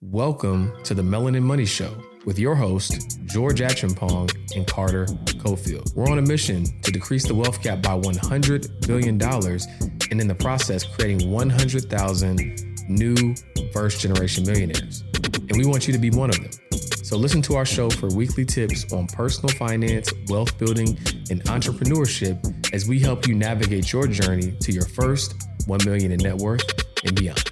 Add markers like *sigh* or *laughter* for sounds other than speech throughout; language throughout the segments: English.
Welcome to the Melanin Money Show with your host, George Acheampong and Carter Cofield. We're on a mission to decrease the wealth gap by $100 billion and in the process, creating 100,000 new first generation millionaires. And we want you to be one of them. So listen to our show for weekly tips on personal finance, wealth building, and entrepreneurship as we help you navigate your journey to your first 1 million in net worth and beyond.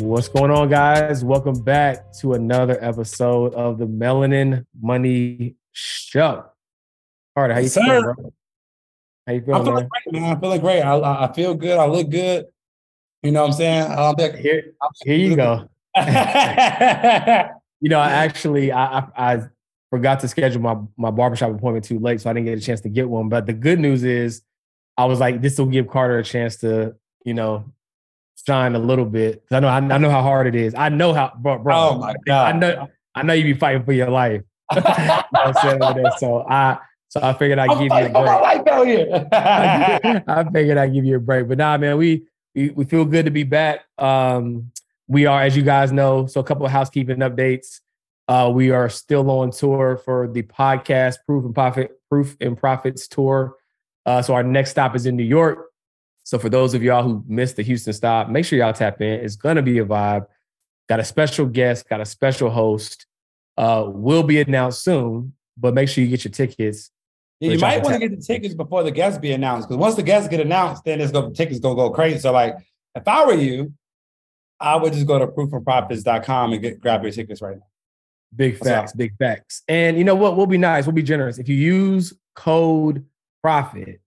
What's going on, guys? Welcome back to another episode of the Melanin Money Show. All right, how you feeling, bro? How you feeling, I'm feeling man? great, man. I'm feeling great. I, I I feel good. I look good. You know what I'm saying? I'm back. Here, here you go. *laughs* You know, I actually I, I I forgot to schedule my my barbershop appointment too late, so I didn't get a chance to get one. But the good news is, I was like, this will give Carter a chance to, you know, shine a little bit. I know I, I know how hard it is. I know how, bro. bro oh my god! I know I know you be fighting for your life. *laughs* you know what I'm saying over there. So I so I figured I'd I'm give you a for my break. life out here. *laughs* I figured I'd give you a break. But nah, man, we we, we feel good to be back. Um, we are, as you guys know, so a couple of housekeeping updates. Uh, we are still on tour for the podcast Proof and Profit Proof and Profits tour. Uh, so our next stop is in New York. So for those of y'all who missed the Houston stop, make sure y'all tap in. It's gonna be a vibe. Got a special guest, got a special host. Uh, will be announced soon, but make sure you get your tickets. you might want to get the tickets before the guests be announced because once the guests get announced, then it's going tickets gonna go crazy. So like, if I were you, I would just go to proofandprofits.com and get grab your tickets right now. Big What's up? facts, big facts. And you know what? We'll be nice. We'll be generous. If you use code profit,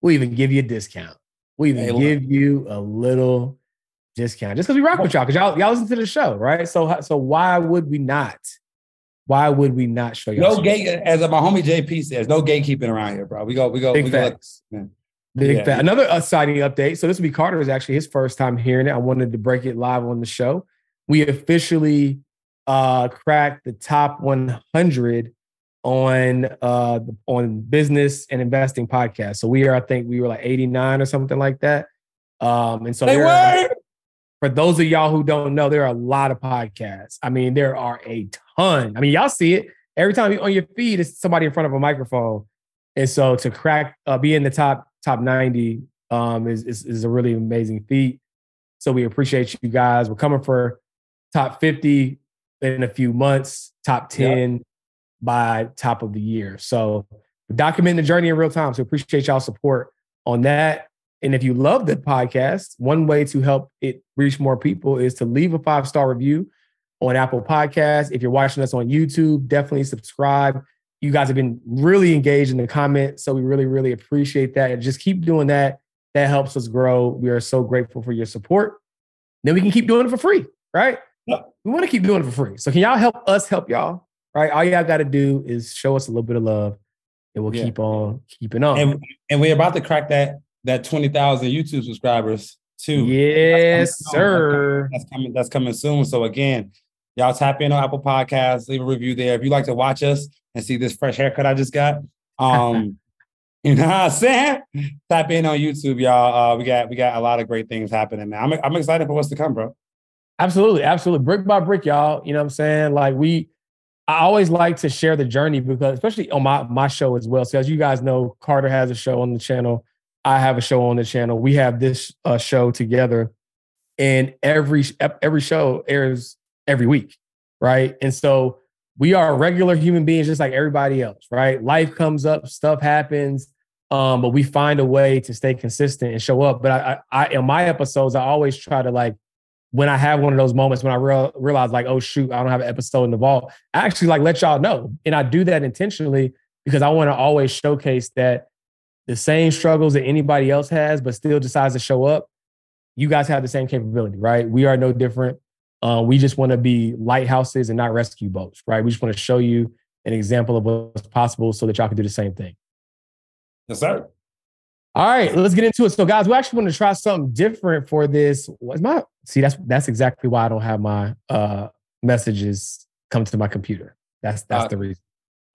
we'll even give you a discount. Even look. give you a little discount just because we rock with y'all, because y'all, y'all listen to the show, right? So, so why would we not? Why would we not show y'all? No gate, as my homie JP says, no gatekeeping around here, bro. We go, we go, Big we go. facts. man. Big Yeah. fact. Another exciting update. So this will be Carter's actually his first time hearing it. I wanted to break it live on the show. We officially uh cracked the top 100 on uh on business and investing podcast. So we are, I think we were like 89 or something like that. Um, and so They there are- for those of y'all who don't know, there are a lot of podcasts. I mean, there are a ton. I mean, y'all see it every time you on your feed. It's somebody in front of a microphone, and so to crack, uh, be in the top top ninety, um, is, is is a really amazing feat. So we appreciate you guys. We're coming for top fifty in a few months, top Yep. By top of the year. So we're documenting the journey in real time. So appreciate y'all support on that. And if you love the podcast, one way to help it reach more people is to leave a five star review on Apple Podcasts. If you're watching us on YouTube, definitely subscribe. You guys have been really engaged in the comments. So we really, really appreciate that. And just keep doing that. That helps us grow. We are so grateful for your support. Then we can keep doing it for free, right? We want to keep doing it for free. So can y'all help us help y'all? Right? All y'all got to do is show us a little bit of love and we'll Yeah. keep on keeping on. And and we're about to crack that that twenty thousand YouTube subscribers too. Yes, That's sir. That's coming. That's coming soon. So again, y'all tap in on Apple Podcasts, leave a review there. If you like to watch us and see this fresh haircut I just got, um, *laughs* you know what I'm saying? Tap in on YouTube, y'all. Uh, we got we got a lot of great things happening, man. I'm I'm excited for what's to come, bro. Absolutely, absolutely. Brick by brick, y'all. You know what I'm saying? Like we I always like to share the journey because especially on my my show as well. So as you guys know, Carter has a show on the channel. I have a show on the channel. We have this uh, show together, and every every show airs every week, right? And so we are regular human beings, just like everybody else, right? Life comes up, stuff happens, um, but we find a way to stay consistent and show up. But I, I, I in my episodes, I always try to like when I have one of those moments when I real, realize like, oh shoot, I don't have an episode in the vault. I actually like let y'all know, and I do that intentionally because I want to always showcase that the same struggles that anybody else has, but still decides to show up. You guys have the same capability, right? We are no different. Uh, we just want to be lighthouses and not rescue boats, right? We just want to show you an example of what's possible so that y'all can do the same thing. Yes, sir. All right, let's get into it. So, guys, we actually want to try something different for this. What's my see? That's that's exactly why I don't have my uh messages come to my computer. That's that's Uh, the reason. *laughs*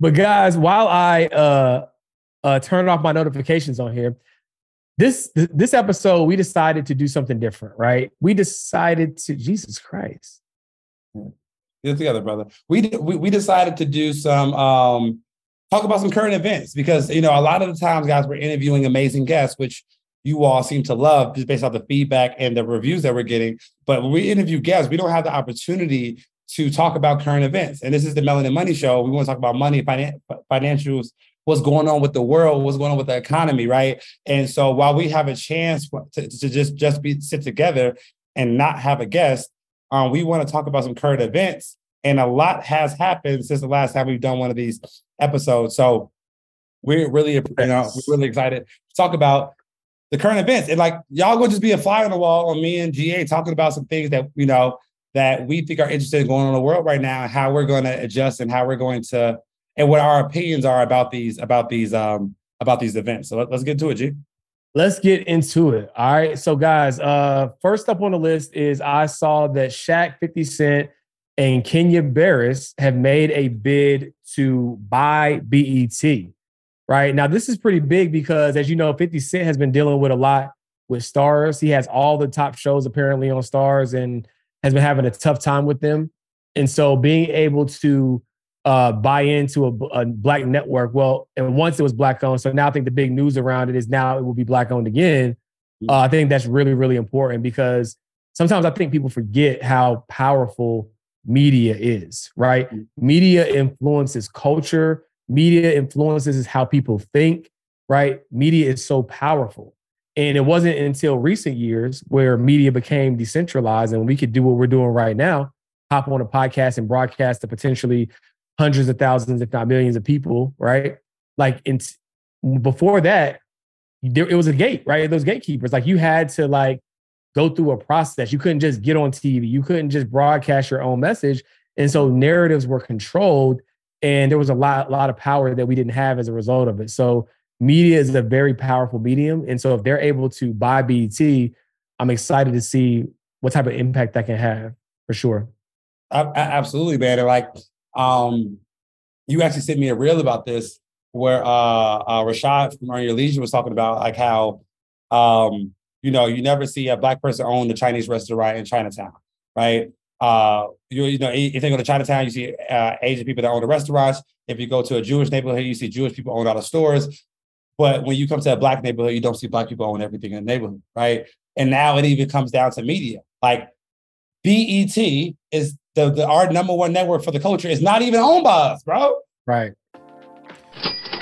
but guys, while I uh uh turn off my notifications on here, this this episode we decided to do something different, right? We decided to Jesus Christ. Get together, brother. We, we we decided to do some um talk about some current events because you know a lot of the times, guys, we're interviewing amazing guests, which you all seem to love just based off the feedback and the reviews that we're getting. But when we interview guests, we don't have the opportunity to talk about current events. And this is the Melanin Money Show. We want to talk about money, finan- financials, what's going on with the world, what's going on with the economy, right? And so while we have a chance to, to just just be sit together and not have a guest, um, we want to talk about some current events. And a lot has happened since the last time we've done one of these episodes. So we're really, you know, we're really excited to talk about the current events. And like y'all gonna just be a fly on the wall on me and GA talking about some things that you know that we think are interested in going on in the world right now and how we're going to adjust and how we're going to and what our opinions are about these about these um about these events. So let, us get to it, G. Let's get into it. All right. So guys, uh first up on the list is I saw that Shaq 50 Cent and Kenya Barris have made a bid to buy BET. Right. Now this is pretty big because as you know 50 Cent has been dealing with a lot with Starz. He has all the top shows apparently on Starz and has been having a tough time with them. And so being able to uh, buy into a, a, black network, well, and once it was black owned, so now I think the big news around it is now it will be black owned again. Mm. Uh, I think that's really, really important because sometimes I think people forget how powerful media is, right? Mm. Media influences culture, media influences how people think, right? Media is so powerful. And it wasn't until recent years where media became decentralized and we could do what we're doing right now, hop on a podcast and broadcast to potentially hundreds of thousands, if not millions of people, right? Like in, before that, there, it was a gate, right? Those gatekeepers, like you had to like go through a process. You couldn't just get on TV. You couldn't just broadcast your own message. And so narratives were controlled and there was a lot, lot of power that we didn't have as a result of it. So media is a very powerful medium. And so if they're able to buy BET, I'm excited to see what type of impact that can have for sure. absolutely, man. Like, um, you actually sent me a reel about this where uh, uh Rashad from Earn Your Leisure was talking about like how um, you know, you never see a black person own a Chinese restaurant in Chinatown, right? Uh, you, you know, if they go to Chinatown, you see uh, Asian people that own the restaurants. If you go to a Jewish neighborhood, you see Jewish people own all the stores. But when you come to a black neighborhood, you don't see black people own everything in the neighborhood, right? And now it even comes down to media. Like BET is the, the our number one network for the culture is not even owned by us, bro. Right.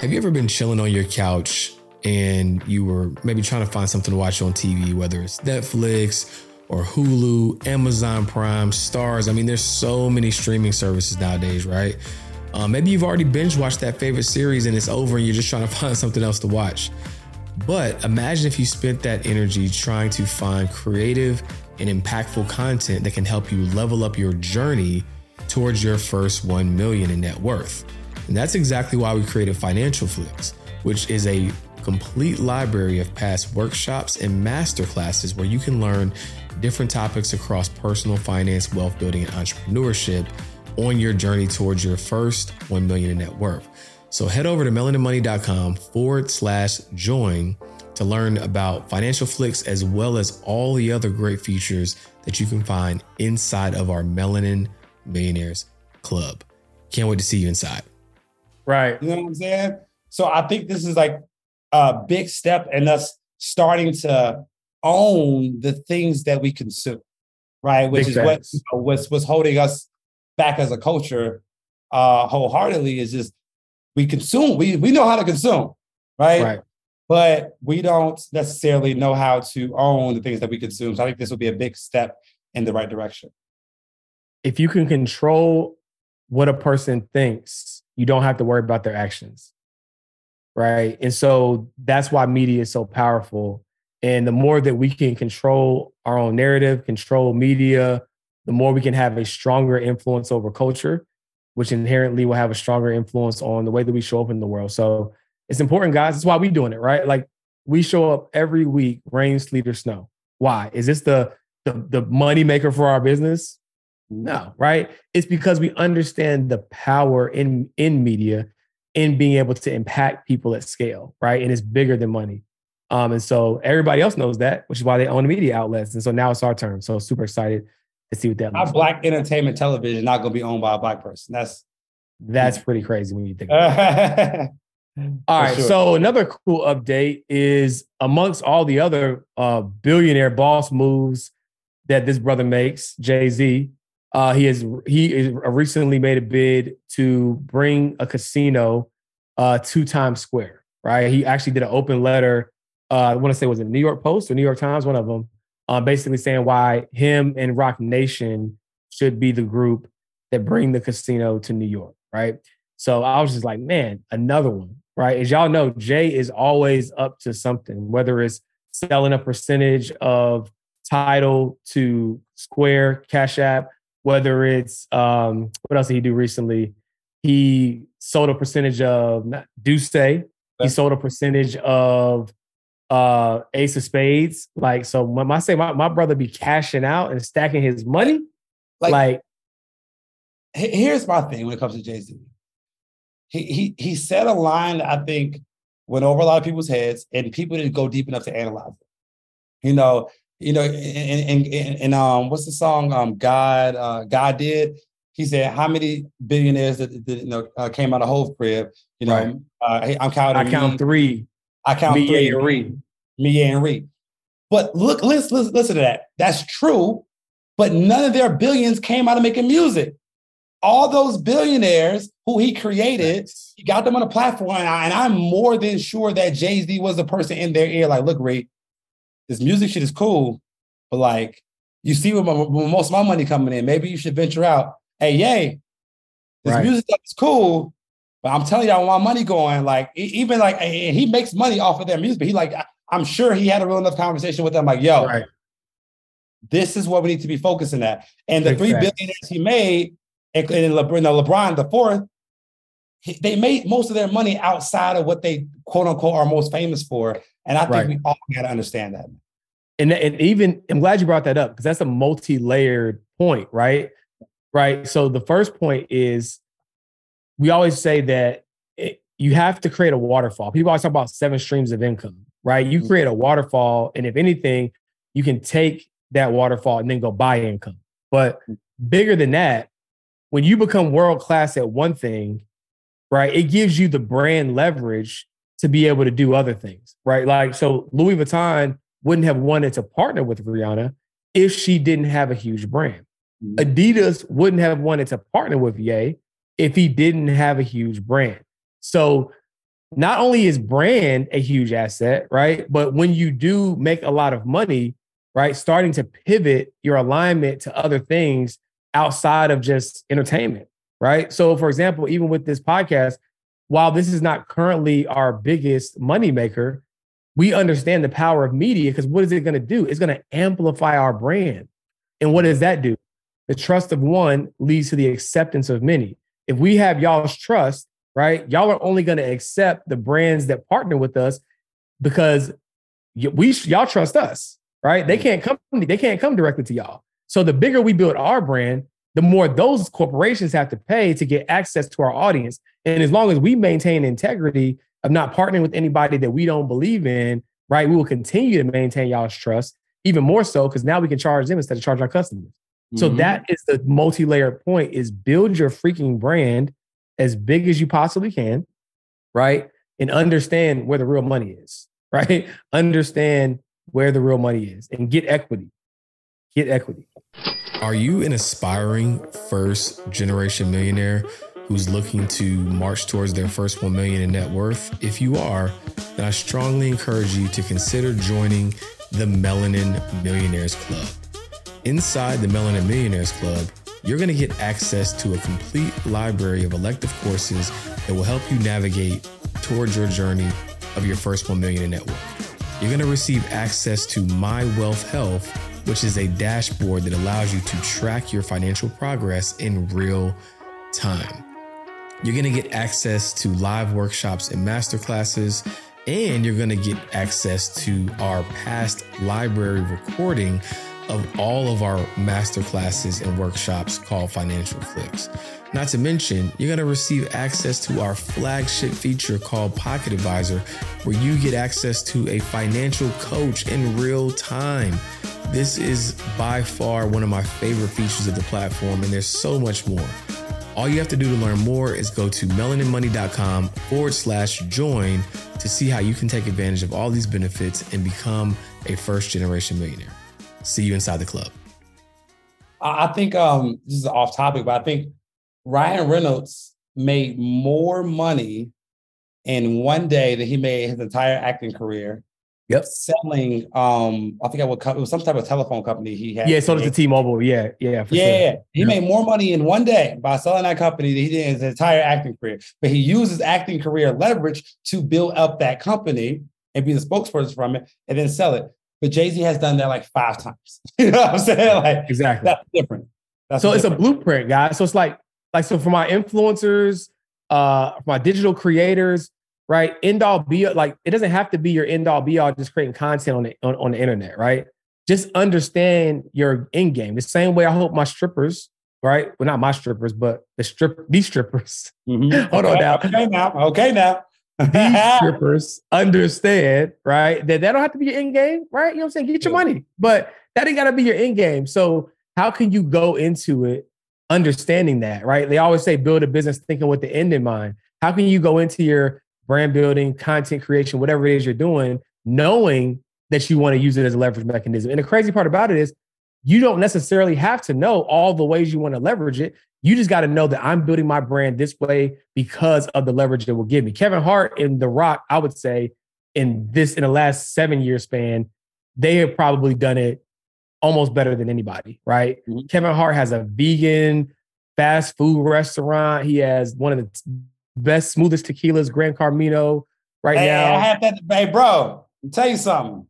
Have you ever been chilling on your couch and you were maybe trying to find something to watch on TV, whether it's Netflix or Hulu, Amazon Prime, Starz. I mean, there's so many streaming services nowadays, right? Uh, maybe you've already binge watched that favorite series and it's over and you're just trying to *laughs* find something else to watch. But imagine if you spent that energy trying to find creative and impactful content that can help you level up your journey towards your first 1 million in net worth. And that's exactly why we created Financial Flix, which is a complete library of past workshops and masterclasses where you can learn different topics across personal finance, wealth building, and entrepreneurship on your journey towards your first 1 million in net worth. So head over to melaninmoney.com forward slash join to learn about Financial Flix as well as all the other great features that you can find inside of our Melanin Millionaires Club. Can't wait to see you inside. Right. You know what I'm saying? So I think this is like a big step in us starting to own the things that we consume, right? Which big is what you know, what's, what's holding us back as a culture uh, wholeheartedly is just we consume, we we know how to consume, right? Right. But we don't necessarily know how to own the things that we consume. So I think this will be a big step in the right direction. If you can control what a person thinks, you don't have to worry about their actions. Right. And so that's why media is so powerful. And the more that we can control our own narrative, control media, the more we can have a stronger influence over culture, which inherently will have a stronger influence on the way that we show up in the world. So it's important, guys. That's why we're doing it, right? Like we show up every week, rain, sleet, or snow. Why? Is this the the, the money maker for our business? No, right? It's because we understand the power in in media in being able to impact people at scale, right? And it's bigger than money. Um, and so everybody else knows that, which is why they own the media outlets. And so now it's our turn. So super excited to see what that. Our black entertainment television not going to be owned by a black person. That's that's pretty crazy when you think. About it. *laughs* all right. Sure. So another cool update is amongst all the other uh, billionaire boss moves that this brother makes, Jay Z. Uh, he has he is recently made a bid to bring a casino uh, to Times Square. Right. He actually did an open letter uh, I want to say was it New York Post or New York Times, one of them, um, basically saying why him and Roc Nation should be the group that bring the casino to New York, right? So I was just like, man, another one, right? As y'all know, Jay is always up to something, whether it's selling a percentage of Tidal to Square, Cash App, whether it's um, what else did he do recently? He sold a percentage of D'USSÉ. He sold a percentage of uh ace of spades. Like, so when I say my, my brother be cashing out and stacking his money, like, like here's my thing when it comes to Jay-Z. He he he said a line that I think went over a lot of people's heads, and people didn't go deep enough to analyze it. You know, you know, and and and, and um, what's the song? Um, God, uh, God did. He said, "How many billionaires that, that you know uh, came out of Hov crib? You know, right. uh, I'm counting. I count three. I count Me three. And Reed. Me and Reed. But look, listen, listen, listen to that. That's true. But none of their billions came out of making music. All those billionaires who he created, he got them on a platform. And, I, am more than sure that Jay Z was the person in their ear, like, look, Reed, this music shit is cool, but like, you see where, my, where most of my money coming in. Maybe you should venture out. Hey, Ye, this right. music stuff is cool, but I'm telling you, I want my money going. Like even like he makes money off of their music. But he like I'm sure he had a real enough conversation with them. Like, yo, right. this is what we need to be focusing at. And the exactly. three billionaires he made, and, and LeBron, LeBron the fourth, he, they made most of their money outside of what they quote unquote are most famous for. And I think right. we all got to understand that. And, and even I'm glad you brought that up because that's a multi-layered point, right? Right. So the first point is we always say that it, you have to create a waterfall. People always talk about seven streams of income, right? You mm-hmm. create a waterfall, and if anything, you can take that waterfall and then go buy income. But bigger than that, when you become world class at one thing, right, it gives you the brand leverage to be able to do other things, right? Like, so Louis Vuitton wouldn't have wanted to partner with Rihanna if she didn't have a huge brand. Mm-hmm. Adidas wouldn't have wanted to partner with Ye if he didn't have a huge brand. So not only is brand a huge asset, right? But when you do make a lot of money, right, starting to pivot your alignment to other things outside of just entertainment, right? So, for example, even with this podcast, while this is not currently our biggest moneymaker, we understand the power of media because what is it going to do? It's going to amplify our brand. And what does that do? The trust of one leads to the acceptance of many if we have y'all's trust, right, y'all are only going to accept the brands that partner with us because we y'all trust us, right? They mm. can't come they can't come directly to y'all. So the bigger we build our brand, the more those corporations have to pay to get access to our audience. And as long as we maintain integrity of not partnering with anybody that we don't believe in, right, we will continue to maintain y'all's trust even more so because now we can charge them instead of charge our customers. So mm-hmm. that is the multi-layered point is build your freaking brand as big as you possibly can, right? And understand where the real money is, *laughs* right? Understand where the real money is and get equity. Get equity. Are you an aspiring first generation millionaire who's looking to march towards their first 1 million in net worth? If you are, then I strongly encourage you to consider joining the Melanin Millionaires Club. Inside the Melanin Millionaires Club, you're going to get access to a complete library of elective courses that will help you navigate towards your journey of your first 1 million in net worth. You're going to receive access to My Wealth Health, which is a dashboard that allows you to track your financial progress in real time. You're going to get access to live workshops and masterclasses, and you're going to get access to our past library recording of all of our masterclasses and workshops called Financial Flix. Not to mention, you're going to receive access to our flagship feature called Pocket Advisor, where you get access to a financial coach in real time. This is by far one of my favorite features of the platform, and there's so much more. All you have to do to learn more is go to melaninmoney.com forward slash join to see how you can take advantage of all these benefits and become a first generation millionaire. See you inside the club. I think um, this is off topic, but I think Ryan Reynolds made more money in one day than he made his entire acting career. Yep. Selling, um, I forget what company, it was some type of telephone company he had. Yeah, so does the T-Mobile. Yeah, yeah, yeah. Sure. He made more money in one day by selling that company than he did in his entire acting career. But he used his acting career leverage to build up that company and be the spokesperson from it and then sell it. But Jay Z has done that like five times. *laughs* you know what I'm saying? Like exactly. That's different. That's so different. it's a blueprint, guys. So it's like like so for my influencers, uh, for my digital creators, right? End all be like it doesn't have to be your end all be all just creating content on the on, on the internet, right? Just understand your end game. The same way I hope my strippers, right? Well, not my strippers, but the strip these strippers. Mm-hmm. *laughs* Hold okay, on now. Okay now. Okay now. these *laughs* strippers understand, right? That that don't have to be your end game, right? You know what I'm saying? Get your money, but that ain't gotta be your end game. So how can you go into it understanding that, right? They always say build a business thinking with the end in mind. How can you go into your brand building, content creation, whatever it is you're doing, knowing that you want to use it as a leverage mechanism? And the crazy part about it is you don't necessarily have to know all the ways you want to leverage it. You just got to know that I'm building my brand this way because of the leverage it will give me. Kevin Hart and The Rock, I would say, in this in the last seven year span, they have probably done it almost better than anybody, right? Mhm. Kevin Hart has a vegan fast food restaurant. He has one of the best, smoothest tequilas, Gran Coramino, right Hey, now. I had that. Hey, bro, I'll tell you something.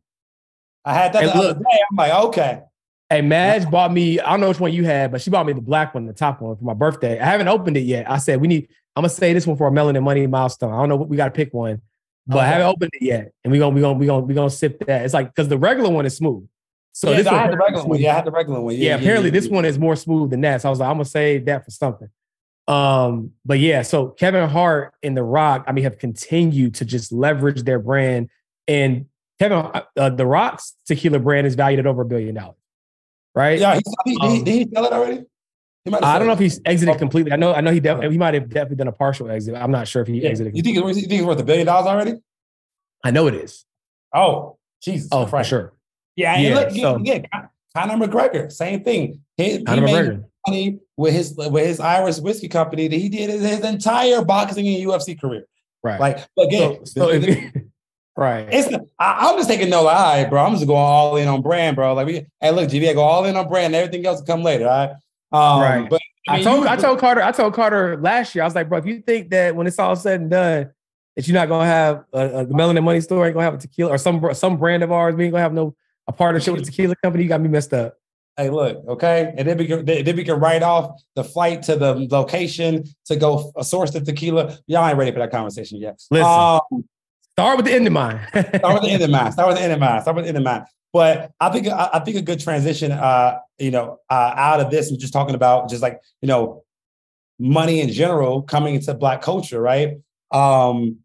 I had that the other day. I'm like, okay. Hey, Madge bought me, I don't know which one you had, but she bought me the black one, the top one for my birthday. I haven't opened it yet. I said, we need, I'm gonna say this one for a melanin money milestone. I don't know what we gotta pick one, but I haven't opened it yet. And we're gonna, we're gonna, we're gonna, we're gonna sip that. It's like, because the regular one is smooth. So yeah, this no, I one, had the regular one. Yeah, I had the regular one. yeah, apparently this one is more smooth than that. So I was like, I'm gonna save that for something. Um, but yeah, so Kevin Hart and The Rock, I mean, have continued to just leverage their brand. And Kevin, uh, The Rock's tequila brand is valued at over a billion dollars, right? Yeah, he, he, did, he, Um, did he sell it already? He I don't know it. if he's exited completely. I know, I know he def- he might have definitely done a partial exit. I'm not sure if he Yeah. exited. You think, you think it's worth a billion dollars already? I know it is. Oh, Jesus. Oh, for sure. Yeah, and Yeah, look, so- yeah, Con- Conor McGregor, same thing. He, he Conor made McGregor. Money with his with his Irish whiskey company that he did his, his entire boxing and UFC career. Right. Like again, so, so *laughs* right. it's I, I'm just taking no lie, right, bro. I'm just going all in on brand, bro. Like we, hey, look, GV, go all in on brand. Everything else will come later, all right? Um, Right. But I, mean, told you- I told Carter I told Carter last year I was like, bro, if you think that when it's all said and done, that you're not gonna have a, a the Melanin Money store ain't gonna have a tequila or some some brand of ours, we ain't gonna have no a partnership with a tequila company, you got me messed up. Hey, look, okay, and then we can then we can write off the flight to the location to go f- source the tequila. Y'all ain't ready for that conversation yet. Listen. Um, Start with the end in mind. *laughs* start with the end in mind. Start with the end in mind. Start with the end in mind. But I think I, I think a good transition, uh, you know, uh, out of this and just talking about just like you know, money in general coming into Black culture, right? Um,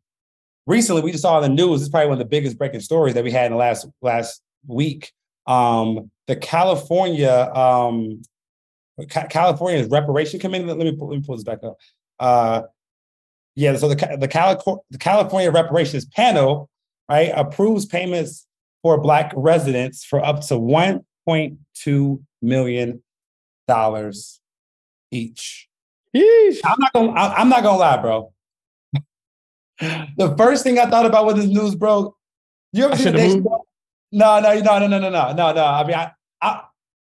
recently, we just saw in the news. It's probably one of the biggest breaking stories that we had in the last last week. Um, the California um, Ca- California's reparation committee. Let me pull, let me pull this back up. Uh, yeah, so the the, the California reparations panel right approves payments for Black residents for up to one point two million dollars each. Yeesh. I'm not gonna. I- I'm not gonna lie, bro. the first thing I thought about when this news, broke, You ever I seen the Dave. Chappelle- No, no, no, no, no, no, no, no, no. I mean, I, I,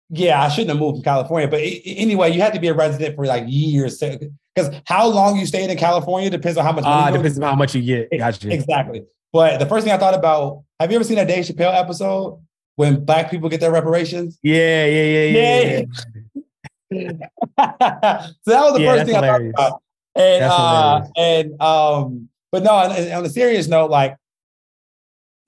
yeah, I shouldn't have moved from California, but anyway, you had to be a resident for like years because how long you stayed in California depends on how much. Ah, money you- depends on how much you get. Gotcha. Exactly. But the first thing I thought about, have you ever seen that Dave Chappelle episode when black people get their reparations? Yeah, yeah, yeah, yeah. Yeah. yeah. *laughs* so that was the Yeah, first thing I thought about. And uh and um, but no, on, on a serious note, like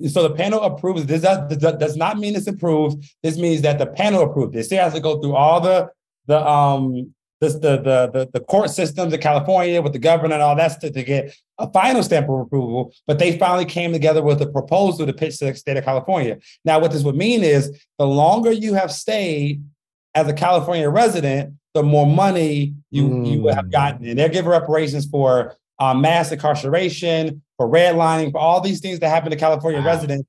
So the panel approves. This does, does not mean it's approved. This means that the panel approved. it. still has to go through all the the um the the the, the court systems in California with the governor and all that stuff to get a final stamp of approval. But they finally came together with a proposal to pitch to the state of California. Now, what this would mean is the longer you have stayed as a California resident, the more money you mm. you have gotten, and they're giving reparations for uh, mass incarceration, for redlining, for all these things that happen to California wow. residents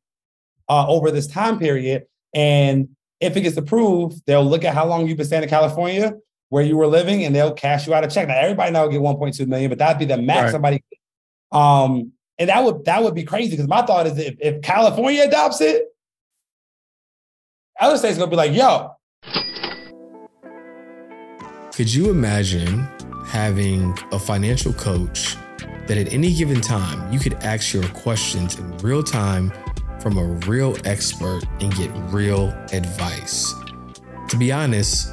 uh, over this time period. And if it gets approved, they'll look at how long you've been staying in California, where you were living, and they'll cash you out a check. Now everybody now will get 1.2 million, but that'd be the max right. somebody. Um, and that would that would be crazy because my thought is if, if California adopts it, other states gonna be like, yo. Could you imagine having a financial coach that at any given time you could ask your questions in real time from a real expert and get real advice. To be honest,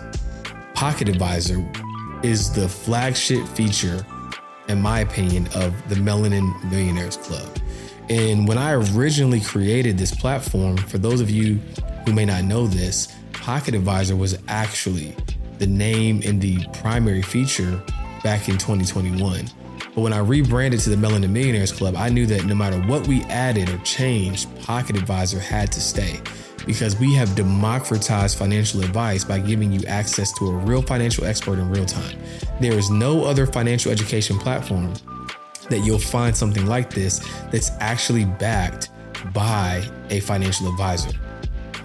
Pocket Advisor is the flagship feature, in my opinion, of the Melanin Millionaires Club. And when I originally created this platform, for those of you who may not know this, Pocket Advisor was actually the name and the primary feature back in 2021. But when I rebranded to the Melanin Millionaires Club, I knew that no matter what we added or changed, Pocket Advisor had to stay because we have democratized financial advice by giving you access to a real financial expert in real time. There is no other financial education platform that you'll find something like this that's actually backed by a financial advisor.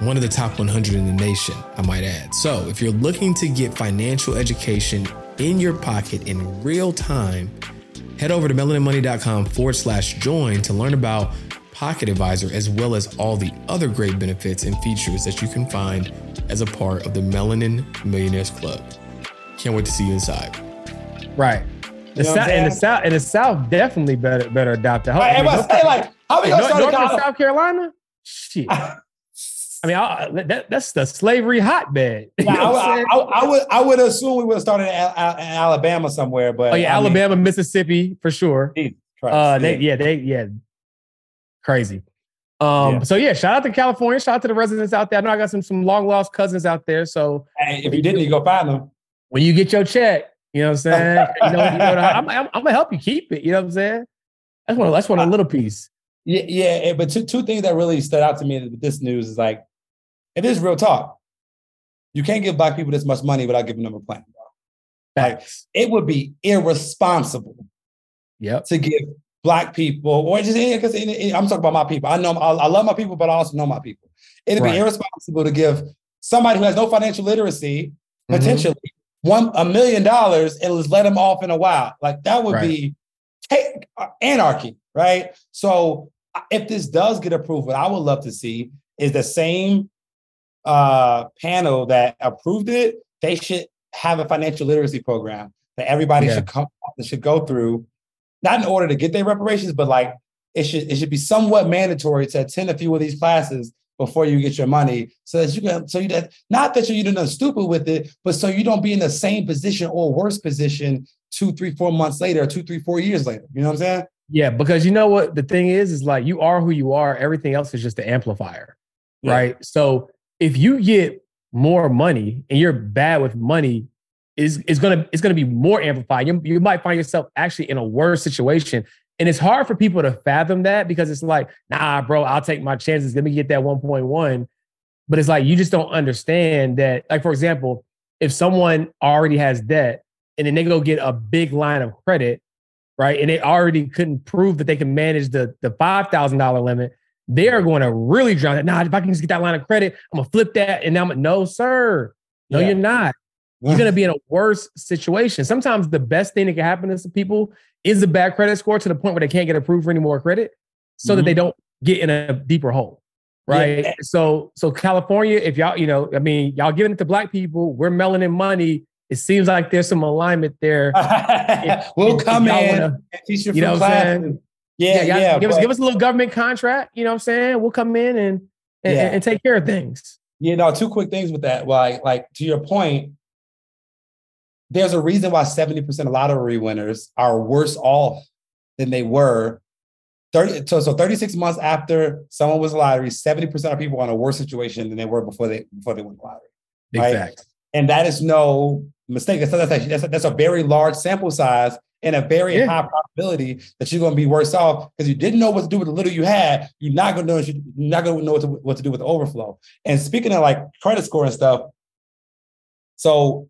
One of the top 100 in the nation, I might add. So, if you're looking to get financial education in your pocket in real time, head over to melaninmoney.com forward slash join to learn about Pocket Advisor as well as all the other great benefits and features that you can find as a part of the Melanin Millionaires Club. Can't wait to see you inside. Right. The you know South, in the South, in the South, definitely better better adopt it. Right, I mean, say like, how we gonna North, North South Carolina? Shit. *laughs* I mean, I, that, that's the slavery hotbed. *laughs* Yeah, I, I, I, would I would assume we would have started in, Alabama somewhere, but oh yeah, Alabama, mean, Mississippi for sure. uh, they yeah they yeah crazy. Um, yeah. so yeah, shout out to California, shout out to the residents out there. I know I got some some long lost cousins out there. So hey, if you didn't, you go find them. When you get your check, you know what I'm saying? you know, you know *laughs* I'm, I'm, I'm, gonna help you keep it. You know what I'm saying? That's one. That's one a little piece. Yeah, yeah. But two two things that really stood out to me with this news is like it is real talk. You can't give black people this much money without giving them a plan, bro. Like it would be irresponsible yep. to give black people or just because I'm talking about my people. I know I, I, love my people, but I also know my people. It'd right. be irresponsible to give somebody who has no financial literacy mm-hmm. potentially mm-hmm. one a million dollars and just let them off in a while. Like that would right. be uh, anarchy, right? So if this does get approved, what I would love to see is the same uh, panel that approved it, they should have a financial literacy program that everybody yeah. should come should go through, not in order to get their reparations, but like it should it should be somewhat mandatory to attend a few of these classes before you get your money, so that you can so you that not that you're doing stupid with it, but so you don't be in the same position or worse position two, three, four months later, or two, three, four years later. You know what I'm saying? Yeah, because you know what the thing is, is like you are who you are. Everything else is just the amplifier, yeah. right? So if you get more money and you're bad with money, is is gonna it's gonna be more amplified. You, you might find yourself actually in a worse situation. And it's hard for people to fathom that because it's like, nah, bro, I'll take my chances. Let me get that 1.1. But it's like you just don't understand that, like, for example, if someone already has debt and then they go get a big line of credit, right? And they already couldn't prove that they can manage the the five thousand dollar limit, they are going to really drown it. Nah, if I can just get that line of credit, I'm gonna flip that. And now I'm no, sir. No, yeah. you're not. You're gonna be in a worse situation. Sometimes the best thing that can happen to some people is a bad credit score to the point where they can't get approved for any more credit, so mm-hmm. that they don't get in a deeper hole. Right. Yeah. So so California, if y'all, you know, I mean, y'all giving it to black people, we're melanin money. It seems like there's some alignment there. *laughs* if, we'll if, come if in wanna, teach you, you know class. Yeah, yeah. yeah give but, us give us a little government contract. You know what I'm saying? We'll come in and and, yeah. and take care of things. Yeah, no, two quick things with that. Like, like to your point, there's a reason why 70% of lottery winners are worse off than they were 30, so, so 36 months after someone was lottery, 70% of people are in a worse situation than they were before they before they went lottery. Big right? fact. And that is no mistake. That's, that's, that's, a, that's a very large sample size and a very Yeah. high probability that you're going to be worse off because you didn't know what to do with the little you had. You're not going to know. You're not going to know what to, what to do with the overflow. And speaking of like credit score and stuff, so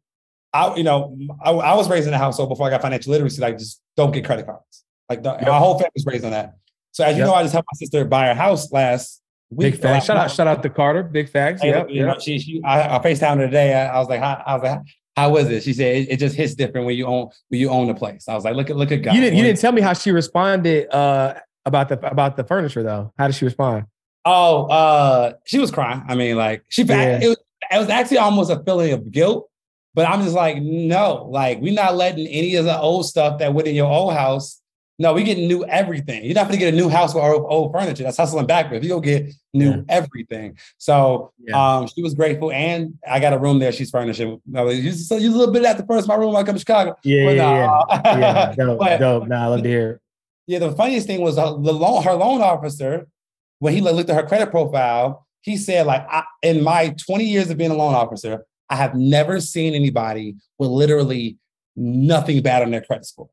I, you know, I, I was raised in a household before I got financial literacy. Like, just don't get credit cards. Like, the, Yep. my whole family's raised on that. So as you Yep. know, I just helped my sister buy her house last week. Big facts. Shout out, *laughs* shout out to Carter. Big facts. Hey, Yep. you know, she, she, I, I FaceTimed her today. I, I was like, how, I was like, how was it? She said it, it just hits different when you own when you own the place. I was like, look at look at God. You didn't. You didn't tell me how she responded uh, about the about the furniture though. How did she respond? Oh, uh, she was crying. I mean, like she Yeah. it, was, it was actually almost a feeling of guilt, but I'm just like, no, like we're not letting any of the old stuff that went in your old house. No, we getting new everything. You're not gonna get a new house with old, old furniture. That's hustling backwards. You go get new Yeah. everything. So Yeah. um, she was grateful, and I got a room there. She's furnishing. I was you so you a little bit at the first my room. when I come to Chicago. Yeah, But, yeah, yeah. uh, yeah. *laughs* Dope, but- dope. Nah, I love to hear. yeah, the funniest thing was uh, the loan, her loan officer, when he looked at her credit profile, he said, like, I, in my 20 years of being a loan officer, I have never seen anybody with literally nothing bad on their credit score.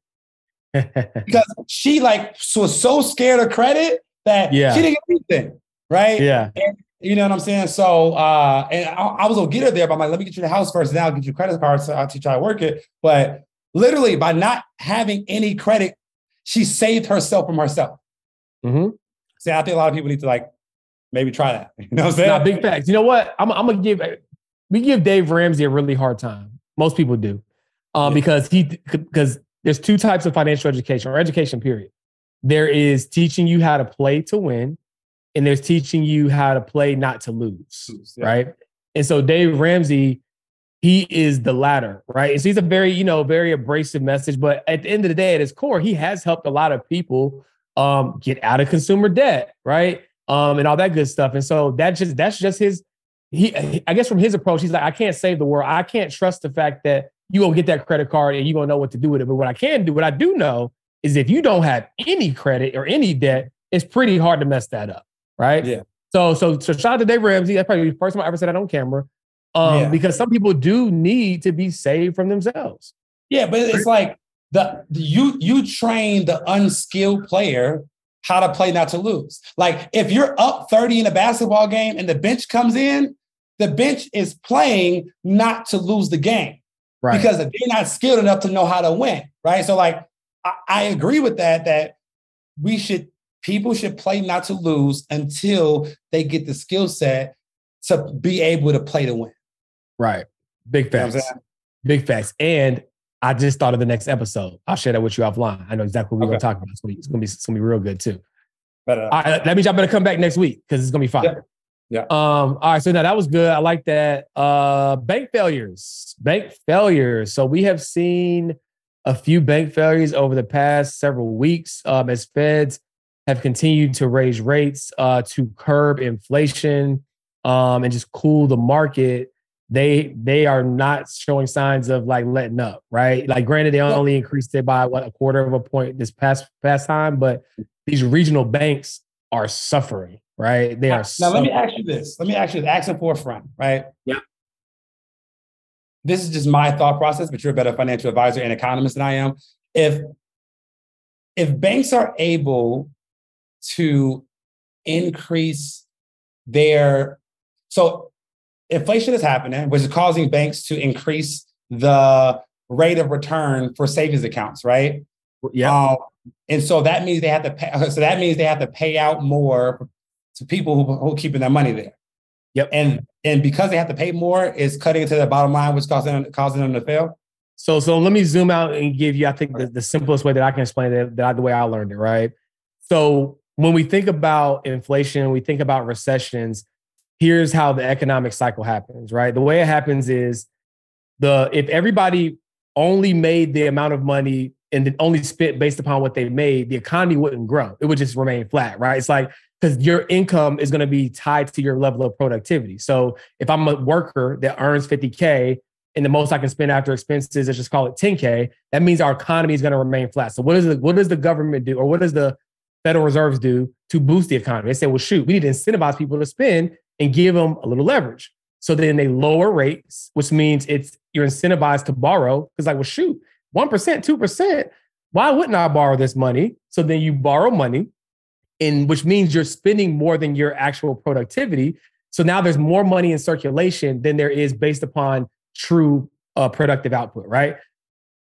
*laughs* Because she like was so scared of credit that Yeah. she didn't get anything. Right. yeah. You know what I'm saying? So uh and I, I was gonna get her there, but I'm like, let me get you the house first, and then I'll get you credit card, so I'll teach you how to work it. But literally by not having any credit, she saved herself from herself. hmm See, I think a lot of people need to like maybe try that. *laughs* You know what I'm saying? Nah, big facts. You know what? I'm, I'm gonna give we give Dave Ramsey a really hard time. Most people do, um, Yeah. because he because there's two types of financial education or education. Period. There is teaching you how to play to win, and there's teaching you how to play not to lose. Yeah. Right. And so Dave Ramsey, he is the latter, right? And so he's a very, you know, very abrasive message. But at the end of the day, at his core, he has helped a lot of people um, get out of consumer debt, right? Um, and all that good stuff. And so that just that's just his. He, I guess from his approach, he's like, I can't save the world. I can't trust the fact that you gonna get that credit card and you gonna know what to do with it. But what I can do, what I do know, is if you don't have any credit or any debt, it's pretty hard to mess that up, right? Yeah. So, so, so shout out to Dave Ramsey. That's probably the first time I ever said that on camera. Um, Yeah. because some people do need to be saved from themselves. Yeah, but it's like the you you train the unskilled player how to play not to lose. Like if you're up 30 in a basketball game and the bench comes in, the bench is playing not to lose the game. Right. because they're not skilled enough to know how to win, right? So, like, I, I agree with that. That we should people should play not to lose until they get the skill set to be able to play to win. right. Big You know facts. Big facts. And I just thought of the next episode. I'll share that with you offline. I know exactly what we're Okay. gonna talk about. It's gonna be, it's gonna be, it's gonna be real good too. But uh, All right, that means y'all better come back next week because it's gonna be fire. Yeah. Um, all right, so now that was good. I like that. Uh bank failures. Bank failures. So we have seen a few bank failures over the past several weeks um, as feds have continued to raise rates uh, to curb inflation um, and just cool the market. They they are not showing signs of like letting up, right? Like, granted, they only increased it by what a quarter of a point this past past time, but these regional banks are suffering, right? They are. now let me ask you this. Let me ask you this. Ask it for a friend, right? Yeah. This is just my thought process, but you're a better financial advisor and economist than I am. If if banks are able to increase their so inflation is happening, which is causing banks to increase the rate of return for savings accounts, right? yeah, Um, and so that means they have to pay. *laughs* So that means they have to pay out more to people who, who are keeping their money there. Yep. And and because they have to pay more, it's cutting into their bottom line, which causing causing them to fail. So so let me zoom out and give you, I think, the, the simplest way that I can explain it, that the way I learned it, right? So when we think about inflation, we think about recessions, here's how the economic cycle happens, right? The way it happens is the if everybody only made the amount of money and then only spent based upon what they made, the economy wouldn't grow. It would just remain flat, right? It's like because your income is going to be tied to your level of productivity. So if I'm a worker that earns 50K and the most I can spend after expenses is just call it 10K, that means our economy is going to remain flat. So what does the what does the government do, or what does the Federal Reserves do to boost the economy. They say, well, shoot, we need to incentivize people to spend and give them a little leverage. So then they lower rates, which means it's you're incentivized to borrow. Because like, well, shoot, one percent, two percent. Why wouldn't I borrow this money? So then you borrow money, and which means you're spending more than your actual productivity. So now there's more money in circulation than there is based upon true uh, productive output, right?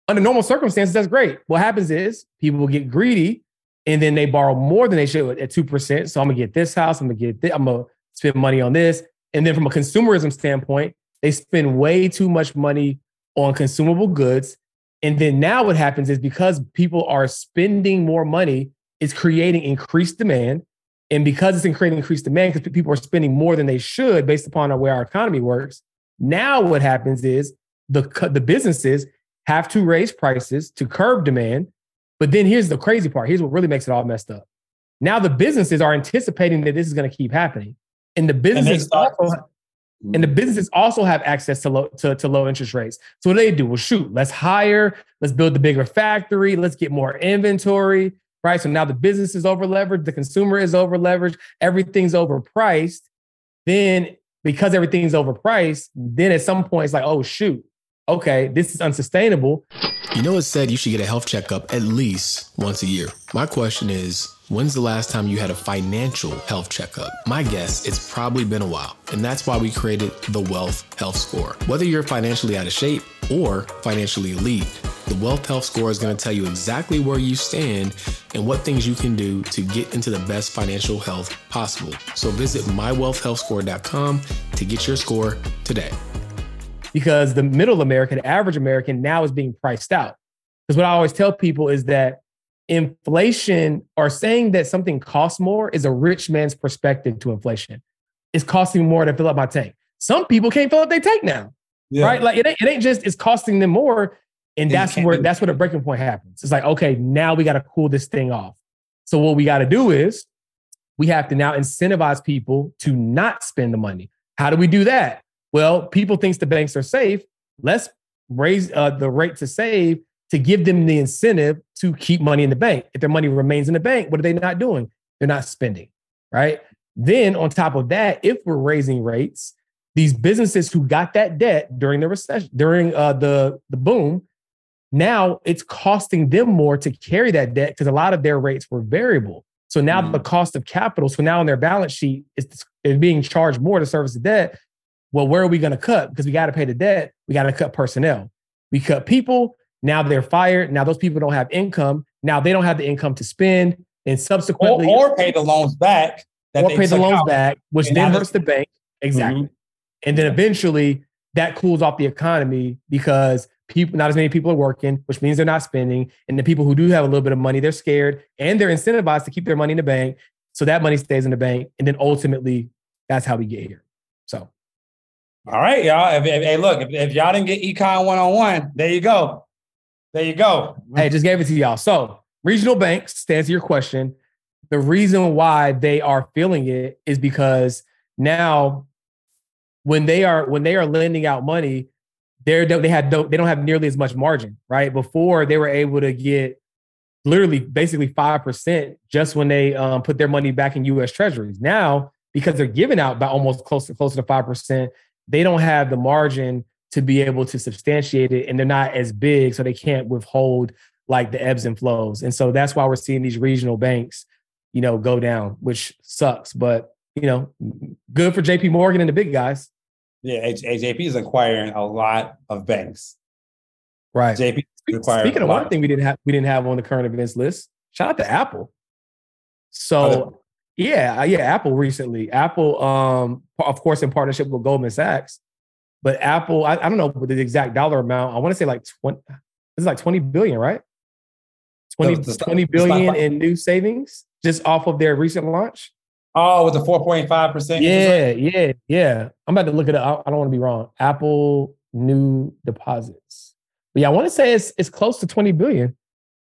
Under normal circumstances, that's great. What happens is people will get greedy and then they borrow more than they should at 2%. So I'm gonna get this house, I'm gonna get this, I'm gonna spend money on this. And then from a consumerism standpoint, they spend way too much money on consumable goods. And then now what happens is because people are spending more money, it's creating increased demand. And because it's creating increased demand, because people are spending more than they should based upon where our economy works, now what happens is the, the businesses have to raise prices to curb demand. But then here's the crazy part. Here's what really makes it all messed up. Now the businesses are anticipating that this is going to keep happening. And the businesses and also, and the businesses also have access to low to, to low interest rates. So what do they do? Well, shoot, let's hire, let's build the bigger factory, let's get more inventory, right? So now the business is over leveraged, the consumer is over leveraged, everything's overpriced. Then because everything's overpriced, then at some point it's like, oh shoot, okay, this is unsustainable. You know, it's said you should get a health checkup at least once a year. My question is, when's the last time you had a financial health checkup? My guess, it's probably been a while. And that's why we created the Wealth Health Score. Whether you're financially out of shape or financially elite, the Wealth Health Score is going to tell you exactly where you stand and what things you can do to get into the best financial health possible. So visit mywealthhealthscore.com to get your score today because the middle American, the average American now is being priced out. Because what I always tell people is that inflation or saying that something costs more is a rich man's perspective to inflation. It's costing more to fill up my tank. Some people can't fill up their tank now, yeah. right? Like it ain't, it ain't just it's costing them more, and that's where that's where the breaking point happens. It's like okay, now we got to cool this thing off. So what we got to do is we have to now incentivize people to not spend the money. How do we do that? Well, people thinks the banks are safe. Let's raise uh, the rate to save to give them the incentive to keep money in the bank. If their money remains in the bank, what are they not doing? They're not spending, right? Then on top of that, if we're raising rates, these businesses who got that debt during the recession, during uh, the the boom, now it's costing them more to carry that debt because a lot of their rates were variable. So now mm. the cost of capital, so now on their balance sheet, is, is being charged more to service the debt well, where are we going to cut? Because we got to pay the debt. We got to cut personnel. We cut people. Now they're fired. Now those people don't have income. Now they don't have the income to spend. And subsequently, or, or pay the loans back. or pay the loans out. back, which then hurts the bank. Exactly. Mm-hmm. And then eventually that cools off the economy because people, not as many people are working, which means they're not spending. And the people who do have a little bit of money, they're scared and they're incentivized to keep their money in the bank. So that money stays in the bank. And then ultimately, that's how we get here. So all right, y'all. If, if, hey, look, if, if y'all didn't get econ one on one, there you go. There you go. Hey, just gave it to y'all. So, regional banks, to answer your question, the reason why they are feeling it is because now, when they are when they are lending out money, they're they had they don't have nearly as much margin, right? Before they were able to get literally basically five percent just when they um, put their money back in U.S. Treasuries. Now, because they're giving out by almost close to closer to five percent, they don't have the margin to be able to substantiate it and they're not as big so they can't withhold like the ebbs and flows. And so that's why we're seeing these regional banks you know go down which sucks. But you know good for JPMorgan and the big guys. Yeah jp is acquiring a lot of banks. Right. Jp speaking of one thing we didn't have we didn't have on the current events list shout out to apple. So yeah, yeah, Apple recently. Apple, um, of course, in partnership with Goldman Sachs, but Apple, I, I don't know the exact dollar amount. I want to say like 20, it's like 20 billion, right? 20, the, the, 20 billion in new savings just off of their recent launch. Oh, with the 4.5%. Yeah, yeah, yeah. I'm about to look it up. I don't want to be wrong. Apple new deposits. But yeah, I want to say it's it's close to 20 billion.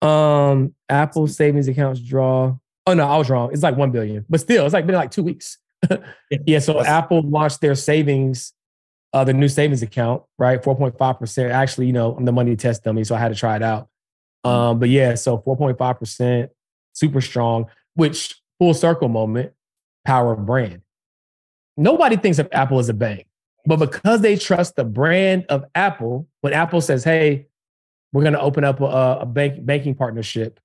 Um, Apple savings accounts draw. Oh no, I was wrong. It's like one billion, but still, it's like been like two weeks. *laughs* yeah. So Apple launched their savings, uh, the new savings account, right? Four point five percent. Actually, you know, I'm the money test dummy, so I had to try it out. Mm-hmm. Um, but yeah, so four point five percent, super strong. which full circle moment, power of brand. Nobody thinks of Apple as a bank, but because they trust the brand of Apple, when Apple says, "Hey, we're going to open up a, a bank, banking partnership,"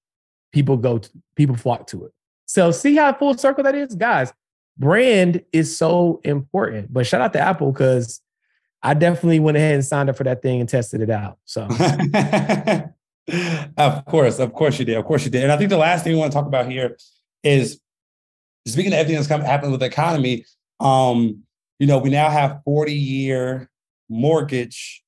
people go, to, people flock to it. So see how full circle that is, guys. Brand is so important. But shout out to Apple because I definitely went ahead and signed up for that thing and tested it out. So. *laughs* of course, of course you did. Of course you did. And I think the last thing we want to talk about here is speaking of everything that's coming happening with the economy. Um, you know, we now have 40 year mortgage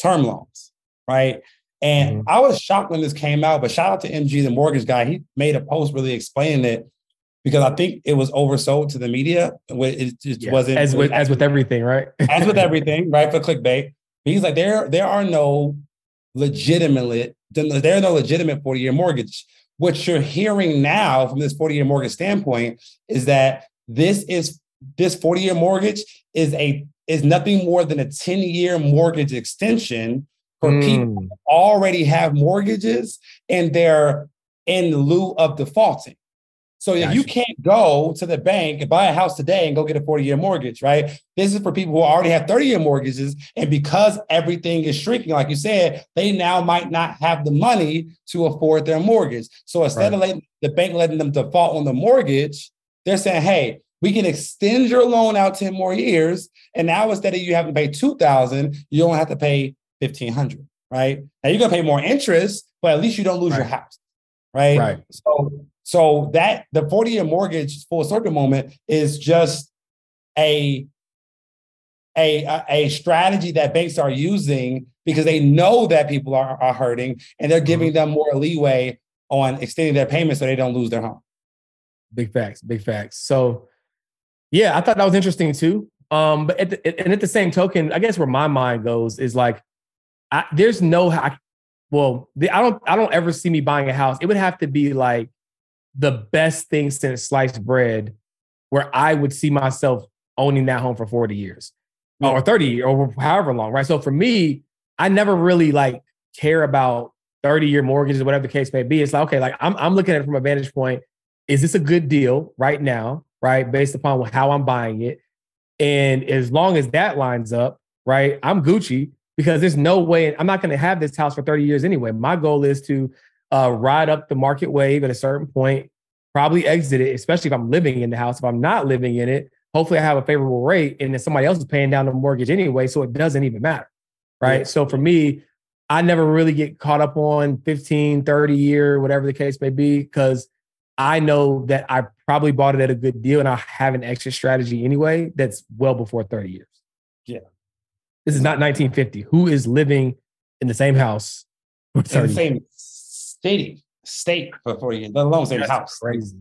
term loans, right? And mm-hmm. I was shocked when this came out, but shout out to MG, the mortgage guy. He made a post really explaining it because I think it was oversold to the media. It just yeah. wasn't as with as with everything, right? *laughs* as with *laughs* everything, right? For clickbait. He's like, there, there are no legitimate, there are no legitimate 40 year mortgage. What you're hearing now from this 40 year mortgage standpoint is that this is this 40 year mortgage is a is nothing more than a 10 year mortgage extension for mm. people who already have mortgages and they're in lieu of defaulting. So gotcha. you can't go to the bank and buy a house today and go get a 40 year mortgage, right? This is for people who already have 30 year mortgages. And because everything is shrinking, like you said, they now might not have the money to afford their mortgage. So instead right. of letting the bank letting them default on the mortgage, they're saying, hey, we can extend your loan out 10 more years. And now instead of you having to pay 2000 you don't have to pay 1500 right? Now you're gonna pay more interest, but at least you don't lose right. your house, right? Right. So so that the 40 year mortgage full circle moment is just a, a, a strategy that banks are using because they know that people are, are hurting and they're giving mm-hmm. them more leeway on extending their payments so they don't lose their home. Big facts, big facts. So yeah, I thought that was interesting too. Um, but at the, and at the same token, I guess where my mind goes is like, I, there's no, I, well, the, I don't, I don't ever see me buying a house. It would have to be like the best thing since sliced bread, where I would see myself owning that home for 40 years yeah. or 30 or however long, right? So for me, I never really like care about 30 year mortgages or whatever the case may be. It's like, okay, like I'm, I'm looking at it from a vantage point. Is this a good deal right now, right? Based upon how I'm buying it. And as long as that lines up, right, I'm Gucci because there's no way I'm not going to have this house for 30 years anyway. My goal is to uh, ride up the market wave at a certain point, probably exit it, especially if I'm living in the house. If I'm not living in it, hopefully I have a favorable rate and then somebody else is paying down the mortgage anyway. So it doesn't even matter. Right. Yeah. So for me, I never really get caught up on 15, 30 year, whatever the case may be, because I know that I probably bought it at a good deal and I have an exit strategy anyway that's well before 30 years. Yeah. This is not 1950. Who is living in the same house? In the same state state for 40 years, let alone same That's house. Crazy.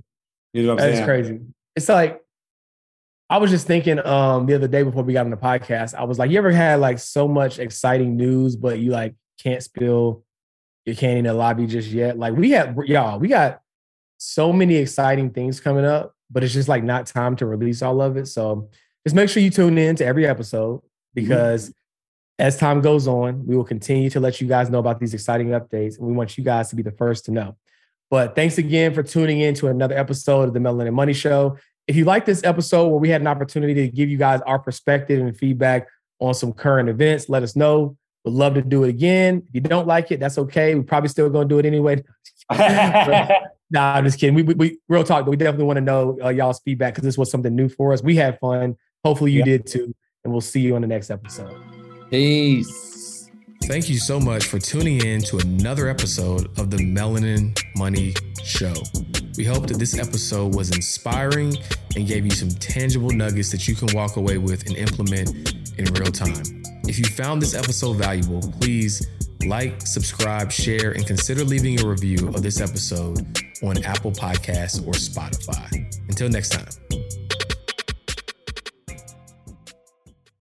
You know what I'm That's saying? crazy. It's like I was just thinking um the other day before we got on the podcast, I was like, you ever had like so much exciting news, but you like can't spill your candy in the lobby just yet? Like we had y'all, we got so many exciting things coming up, but it's just like not time to release all of it. So just make sure you tune in to every episode because mm-hmm as time goes on, we will continue to let you guys know about these exciting updates, and we want you guys to be the first to know. But thanks again for tuning in to another episode of the Melanin Money Show. If you like this episode where we had an opportunity to give you guys our perspective and feedback on some current events, let us know. We'd love to do it again. If you don't like it, that's okay. We're probably still going to do it anyway. *laughs* nah, I'm just kidding. We, we, we real talk, but we definitely want to know uh, y'all's feedback because this was something new for us. We had fun. Hopefully you did too. And we'll see you on the next episode. Peace. Thank you so much for tuning in to another episode of the Melanin Money Show. We hope that this episode was inspiring and gave you some tangible nuggets that you can walk away with and implement in real time. If you found this episode valuable, please like, subscribe, share, and consider leaving a review of this episode on Apple Podcasts or Spotify. Until next time.